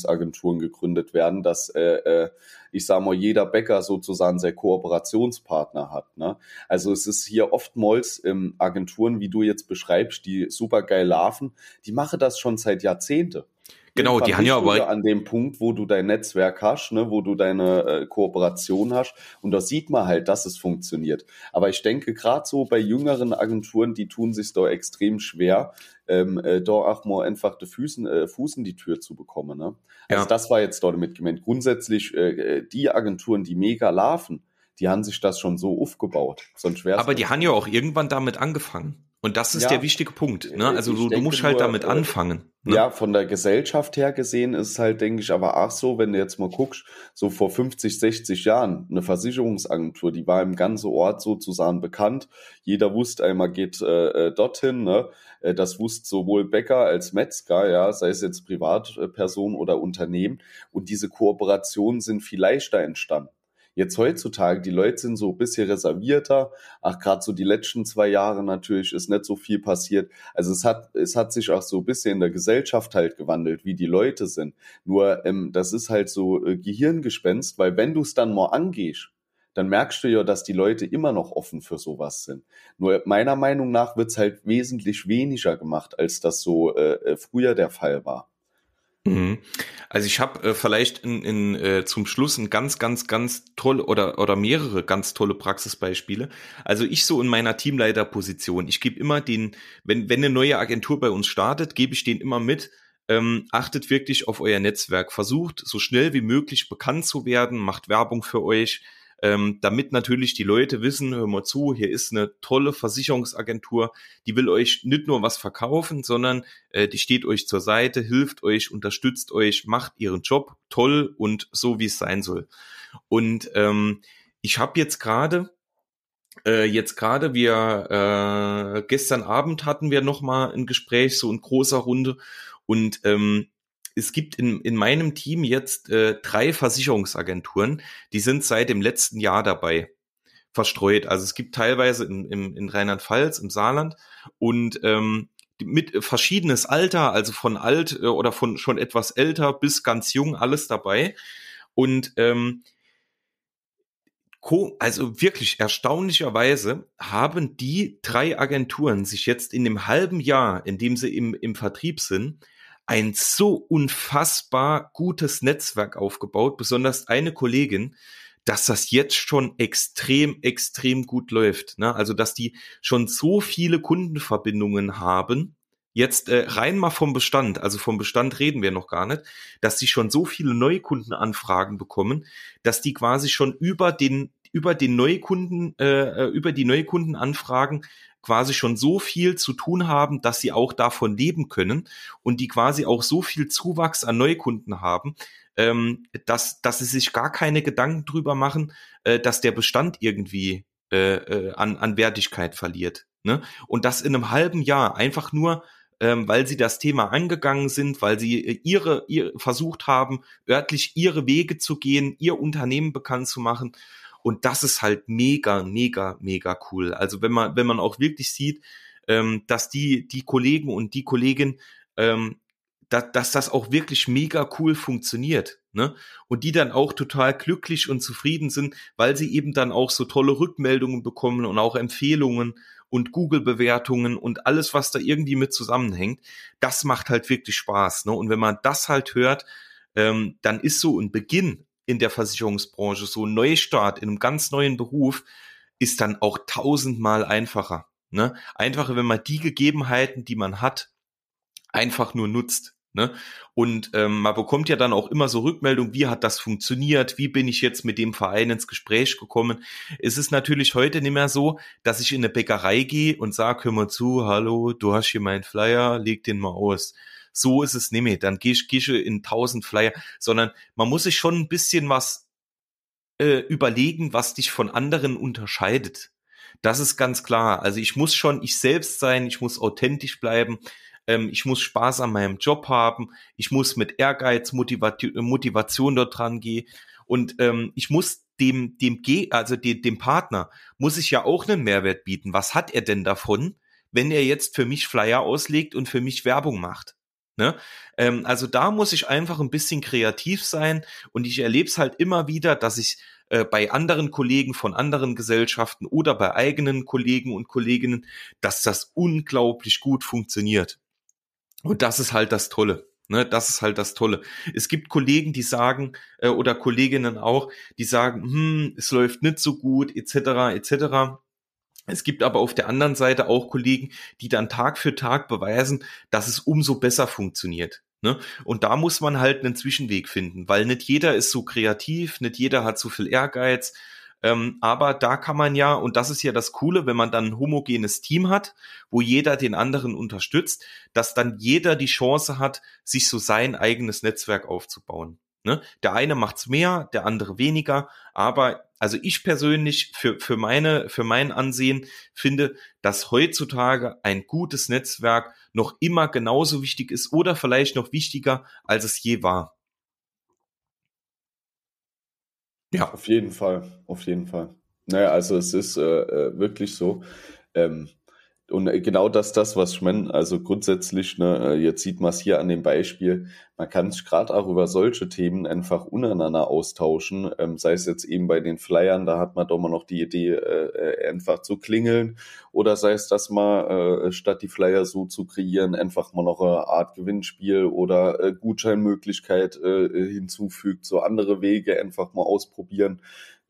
S2: Versicherungsagenturen gegründet werden, dass äh, äh, ich sage mal, jeder Bäcker sozusagen sehr Kooperationspartner hat. Ne? Also es ist hier oftmals ähm, Agenturen, wie du jetzt beschreibst, die super geil laufen, die machen das schon seit Jahrzehnte.
S1: Genau, die haben ja aber
S2: an dem Punkt, wo du dein Netzwerk hast, ne, wo du deine äh, Kooperation hast und da sieht man halt, dass es funktioniert. Aber ich denke gerade so bei jüngeren Agenturen, die tun sich da extrem schwer, ähm, äh, da auch mal einfach die Füßen, äh, Fuß in die Tür zu bekommen. Ne? Also ja. das war jetzt dort mit gemeint. Grundsätzlich äh, äh, die Agenturen, die mega laufen, die haben sich das schon so aufgebaut.
S1: Sonst aber die haben ja auch irgendwann damit angefangen. Und das ist ja, der wichtige Punkt. Ne? Also du, du musst halt nur, damit äh, anfangen.
S2: Ne? Ja, von der Gesellschaft her gesehen ist es halt, denke ich, aber auch so, wenn du jetzt mal guckst, so vor 50, 60 Jahren, eine Versicherungsagentur, die war im ganzen Ort sozusagen bekannt. Jeder wusste einmal geht äh, äh dorthin. Ne? Äh, das wusste sowohl Bäcker als Metzger, ja, sei es jetzt Privatperson oder Unternehmen. Und diese Kooperationen sind viel leichter entstanden. Jetzt heutzutage, die Leute sind so ein bisschen reservierter. Ach, gerade so die letzten zwei Jahre natürlich ist nicht so viel passiert. Also es hat, es hat sich auch so ein bisschen in der Gesellschaft halt gewandelt, wie die Leute sind. Nur ähm, das ist halt so äh, Gehirngespenst, weil wenn du es dann mal angehst, dann merkst du ja, dass die Leute immer noch offen für sowas sind. Nur meiner Meinung nach wird's halt wesentlich weniger gemacht, als das so äh, äh früher der Fall war.
S1: Mhm. Also ich habe äh, vielleicht in, in, äh, zum Schluss ein ganz, ganz, ganz toll oder, oder mehrere ganz tolle Praxisbeispiele. Also ich so in meiner Teamleiterposition, ich gebe immer den, wenn, wenn eine neue Agentur bei uns startet, gebe ich den immer mit, ähm, achtet wirklich auf euer Netzwerk, versucht so schnell wie möglich bekannt zu werden, macht Werbung für euch, ähm, damit natürlich die Leute wissen, hör mal zu, hier ist eine tolle Versicherungsagentur, die will euch nicht nur was verkaufen, sondern äh, die steht euch zur Seite, hilft euch, unterstützt euch, macht ihren Job toll und so, wie es sein soll. Und ähm, ich habe jetzt gerade äh, jetzt gerade wir äh, gestern Abend hatten wir noch mal ein Gespräch so in großer Runde und ähm, es gibt in, in meinem Team jetzt äh, drei Versicherungsagenturen, die sind seit dem letzten Jahr dabei verstreut. Also es gibt teilweise in, in, in Rheinland-Pfalz, im Saarland und ähm, mit verschiedenes Alter, also von alt äh, oder von schon etwas älter bis ganz jung, alles dabei. Und ähm, also wirklich erstaunlicherweise haben die drei Agenturen sich jetzt in dem halben Jahr, in dem sie im, im Vertrieb sind, ein so unfassbar gutes Netzwerk aufgebaut, besonders eine Kollegin, dass das jetzt schon extrem, extrem gut läuft. Ne? Also, dass die schon so viele Kundenverbindungen haben, jetzt äh, rein mal vom Bestand, also vom Bestand reden wir noch gar nicht, dass die schon so viele Neukundenanfragen bekommen, dass die quasi schon über den über den Neukunden, äh, äh über die Neukundenanfragen quasi schon so viel zu tun haben, dass sie auch davon leben können und die quasi auch so viel Zuwachs an Neukunden haben, ähm, dass, dass sie sich gar keine Gedanken drüber machen, äh, dass der Bestand irgendwie äh, äh, an, an Wertigkeit verliert. Ne? Und das in einem halben Jahr einfach nur, ähm, weil sie das Thema angegangen sind, weil sie äh, ihre, ihr versucht haben, örtlich ihre Wege zu gehen, ihr Unternehmen bekannt zu machen und das ist halt mega, mega, mega cool. Also wenn man, wenn man auch wirklich sieht, ähm, dass die, die Kollegen und die Kollegin, ähm, da, dass das auch wirklich mega cool funktioniert. Ne? Und die dann auch total glücklich und zufrieden sind, weil sie eben dann auch so tolle Rückmeldungen bekommen und auch Empfehlungen und Google-Bewertungen und alles, was da irgendwie mit zusammenhängt, das macht halt wirklich Spaß. Ne? Und wenn man das halt hört, ähm, dann ist so ein Beginn in der Versicherungsbranche, so ein Neustart in einem ganz neuen Beruf, ist dann auch tausendmal einfacher. Ne? Einfacher, wenn man die Gegebenheiten, die man hat, einfach nur nutzt. Ne? Und ähm, man bekommt ja dann auch immer so Rückmeldung, wie hat das funktioniert, wie bin ich jetzt mit dem Verein ins Gespräch gekommen. Es ist natürlich heute nicht mehr so, dass ich in eine Bäckerei gehe und sage, hör mal zu, hallo, du hast hier meinen Flyer, leg den mal aus. So ist es nicht mehr. Dann gehe ich, geh ich in tausend Flyer, sondern man muss sich schon ein bisschen was äh, überlegen, was dich von anderen unterscheidet. Das ist ganz klar. Also ich muss schon ich selbst sein, ich muss authentisch bleiben ähm, ich muss Spaß an meinem Job haben, ich muss mit Ehrgeiz, Motivation, Motivation dort dran gehen und ähm, ich muss dem, dem, also dem, dem Partner, muss ich ja auch einen Mehrwert bieten. Was hat er denn davon, wenn er jetzt für mich Flyer auslegt und für mich Werbung macht? Ne? Ähm, also da muss ich einfach ein bisschen kreativ sein und ich erlebe es halt immer wieder, dass ich äh, bei anderen Kollegen von anderen Gesellschaften oder bei eigenen Kollegen und Kolleginnen, dass das unglaublich gut funktioniert. Und das ist halt das Tolle. Ne, das ist halt das Tolle. Es gibt Kollegen, die sagen, äh, oder Kolleginnen auch, die sagen, hm, es läuft nicht so gut, etc., etc. Es gibt aber auf der anderen Seite auch Kollegen, die dann Tag für Tag beweisen, dass es umso besser funktioniert. Ne? Und da muss man halt einen Zwischenweg finden, weil nicht jeder ist so kreativ, nicht jeder hat so viel Ehrgeiz ähm, aber da kann man ja, und das ist ja das Coole, wenn man dann ein homogenes Team hat, wo jeder den anderen unterstützt, dass dann jeder die Chance hat, sich so sein eigenes Netzwerk aufzubauen. Ne? Der eine macht's mehr, der andere weniger, aber also ich persönlich für, für meine, für mein Ansehen finde, dass heutzutage ein gutes Netzwerk noch immer genauso wichtig ist oder vielleicht noch wichtiger, als es je war.
S2: Ja. Auf jeden Fall, auf jeden Fall. Naja, also es ist äh, äh wirklich so. Ähm, und äh, genau das, das, was ich meine, also grundsätzlich, ne, äh, jetzt sieht man es hier an dem Beispiel, man kann sich gerade auch über solche Themen einfach untereinander austauschen, ähm, sei es jetzt eben bei den Flyern, da hat man doch mal noch die Idee, äh, einfach zu klingeln, oder sei es, dass man äh, statt die Flyer so zu kreieren, einfach mal noch eine Art Gewinnspiel oder äh, Gutscheinmöglichkeit äh, hinzufügt, so andere Wege einfach mal ausprobieren.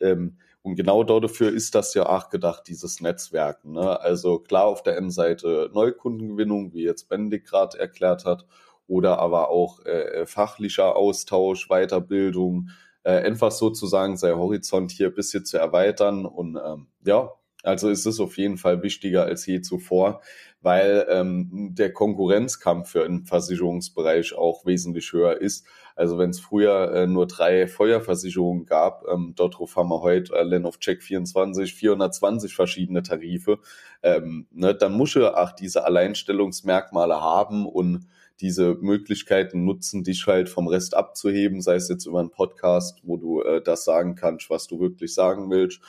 S2: Ähm, und genau dafür ist das ja auch gedacht, dieses Netzwerk. Ne? Also klar auf der einen Seite Neukundengewinnung, wie jetzt Benedikt gerade erklärt hat, oder aber auch äh, fachlicher Austausch, Weiterbildung, äh, einfach sozusagen sein Horizont hier ein bisschen zu erweitern. Und ähm, ja, also ist es auf jeden Fall wichtiger als je zuvor, weil ähm, der Konkurrenzkampf für den Versicherungsbereich auch wesentlich höher ist. Also wenn es früher äh, nur drei Feuerversicherungen gab, ähm, dort haben wir heute allein auf Check 24 420 verschiedene Tarife, ähm, ne, dann muss er auch diese Alleinstellungsmerkmale haben und diese Möglichkeiten nutzen, dich halt vom Rest abzuheben, sei es jetzt über einen Podcast, wo du äh, das sagen kannst, was du wirklich sagen willst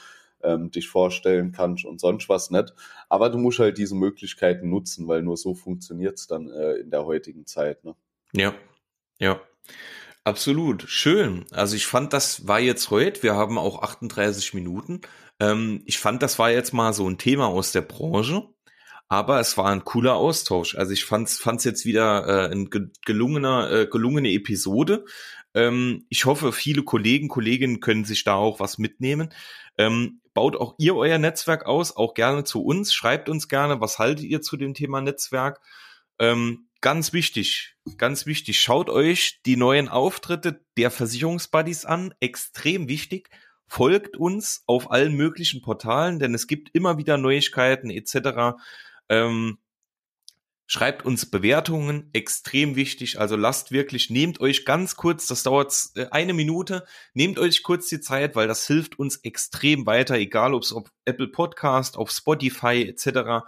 S2: ähm, dich vorstellen kannst und sonst was nicht. Aber du musst halt diese Möglichkeiten nutzen, weil nur so funktioniert's dann äh, in der heutigen Zeit. Ne?
S1: Ja, ja. Absolut, schön. Also ich fand, das war jetzt heute, wir haben auch 38 Minuten. Ähm, ich fand, das war jetzt mal so ein Thema aus der Branche, aber es war ein cooler Austausch. Also ich fand es jetzt wieder äh, ein gelungener, äh, gelungene Episode. Ähm, ich hoffe, viele Kollegen, Kolleginnen können sich da auch was mitnehmen. Ähm, baut auch ihr euer Netzwerk aus, auch gerne zu uns. Schreibt uns gerne, was haltet ihr zu dem Thema Netzwerk. Ähm, ganz wichtig, ganz wichtig, schaut euch die neuen Auftritte der Versicherungsbuddies an. Extrem wichtig. Folgt uns auf allen möglichen Portalen, denn es gibt immer wieder Neuigkeiten etc. Ähm, Schreibt uns Bewertungen, extrem wichtig. Also lasst wirklich, nehmt euch ganz kurz, das dauert äh, eine Minute, nehmt euch kurz die Zeit, weil das hilft uns extrem weiter, egal ob es auf Apple Podcast, auf Spotify etc.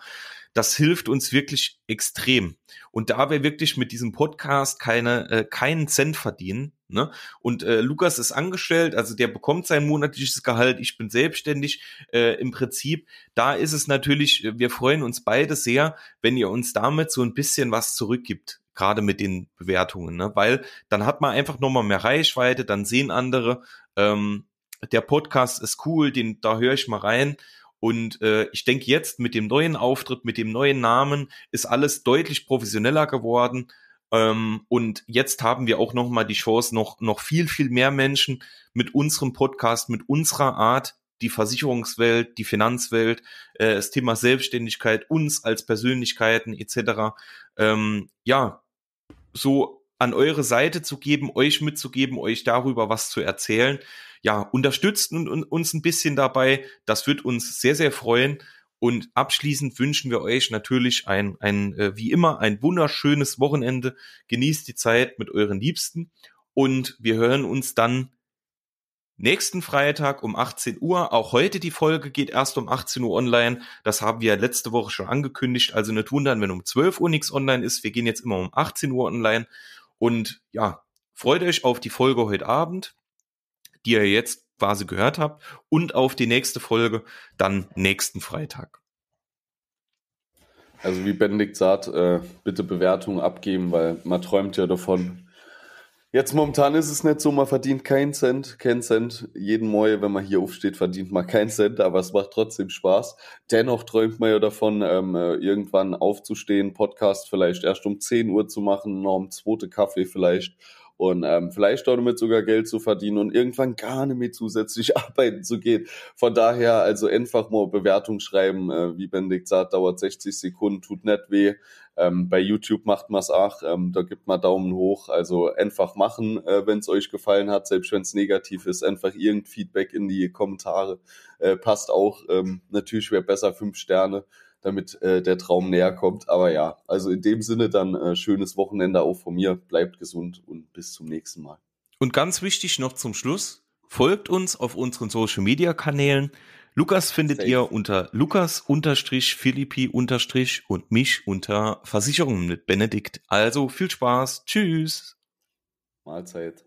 S1: Das hilft uns wirklich extrem. Und da wir wirklich mit diesem Podcast keine, äh, keinen Cent verdienen, ne? Und äh, Lukas ist angestellt, also der bekommt sein monatliches Gehalt, ich bin selbstständig äh, im Prinzip. Da ist es natürlich, wir freuen uns beide sehr, wenn ihr uns damit so ein bisschen was zurückgibt gerade mit den Bewertungen, ne? weil dann hat man einfach nochmal mehr Reichweite, dann sehen andere, ähm, der Podcast ist cool, den da höre ich mal rein Und äh, ich denke, jetzt mit dem neuen Auftritt, mit dem neuen Namen ist alles deutlich professioneller geworden. Ähm, und jetzt haben wir auch noch mal die Chance, noch, noch viel, viel mehr Menschen mit unserem Podcast, mit unserer Art, die Versicherungswelt, die Finanzwelt, äh, das Thema Selbstständigkeit, uns als Persönlichkeiten etc. Ähm, ja, so an eure Seite zu geben, euch mitzugeben, euch darüber was zu erzählen. Ja, unterstützt uns ein bisschen dabei. Das wird uns sehr, sehr freuen. Und abschließend wünschen wir euch natürlich ein, ein äh, wie immer, ein wunderschönes Wochenende. Genießt die Zeit mit euren Liebsten und wir hören uns dann nächsten Freitag um 18 Uhr. Auch heute die Folge geht erst um 18 Uhr online. Das haben wir letzte Woche schon angekündigt. Also nicht wundern, wenn um 12 Uhr nichts online ist. Wir gehen jetzt immer um 18 Uhr online. Und ja, freut euch auf die Folge heute Abend, die ihr jetzt quasi gehört habt und auf die nächste Folge dann nächsten Freitag.
S2: Also wie Benedikt sagt, äh, bitte Bewertungen abgeben, weil man träumt ja davon. Jetzt momentan ist es nicht so, man verdient keinen Cent, keinen Cent. Jeden Morgen, wenn man hier aufsteht, verdient man keinen Cent, aber es macht trotzdem Spaß. Dennoch träumt man ja davon, ähm, äh, irgendwann aufzustehen, Podcast vielleicht erst um 10 Uhr zu machen, noch um zweite Kaffee vielleicht und ähm, vielleicht auch damit sogar Geld zu verdienen und irgendwann gar nicht mehr zusätzlich (laughs) arbeiten zu gehen. Von daher also einfach mal Bewertung schreiben, äh, wie Benedikt sagt, dauert 60 Sekunden, tut nicht weh. Ähm, bei YouTube macht man es auch, ähm, da gibt man Daumen hoch. Also einfach machen, äh, wenn es euch gefallen hat, selbst wenn es negativ ist, einfach irgendein Feedback in die Kommentare. Äh, passt auch. Ähm, natürlich wäre besser fünf Sterne damit äh, der Traum näher kommt. Aber ja, also in dem Sinne dann äh, schönes Wochenende auch von mir. Bleibt gesund und bis zum nächsten Mal.
S1: Und ganz wichtig noch zum Schluss, folgt uns auf unseren Social Media Kanälen. Lukas findet Safe. ihr unter Lukas-Philippi- und mich unter Versicherungen mit Benedikt. Also viel Spaß. Tschüss.
S2: Mahlzeit.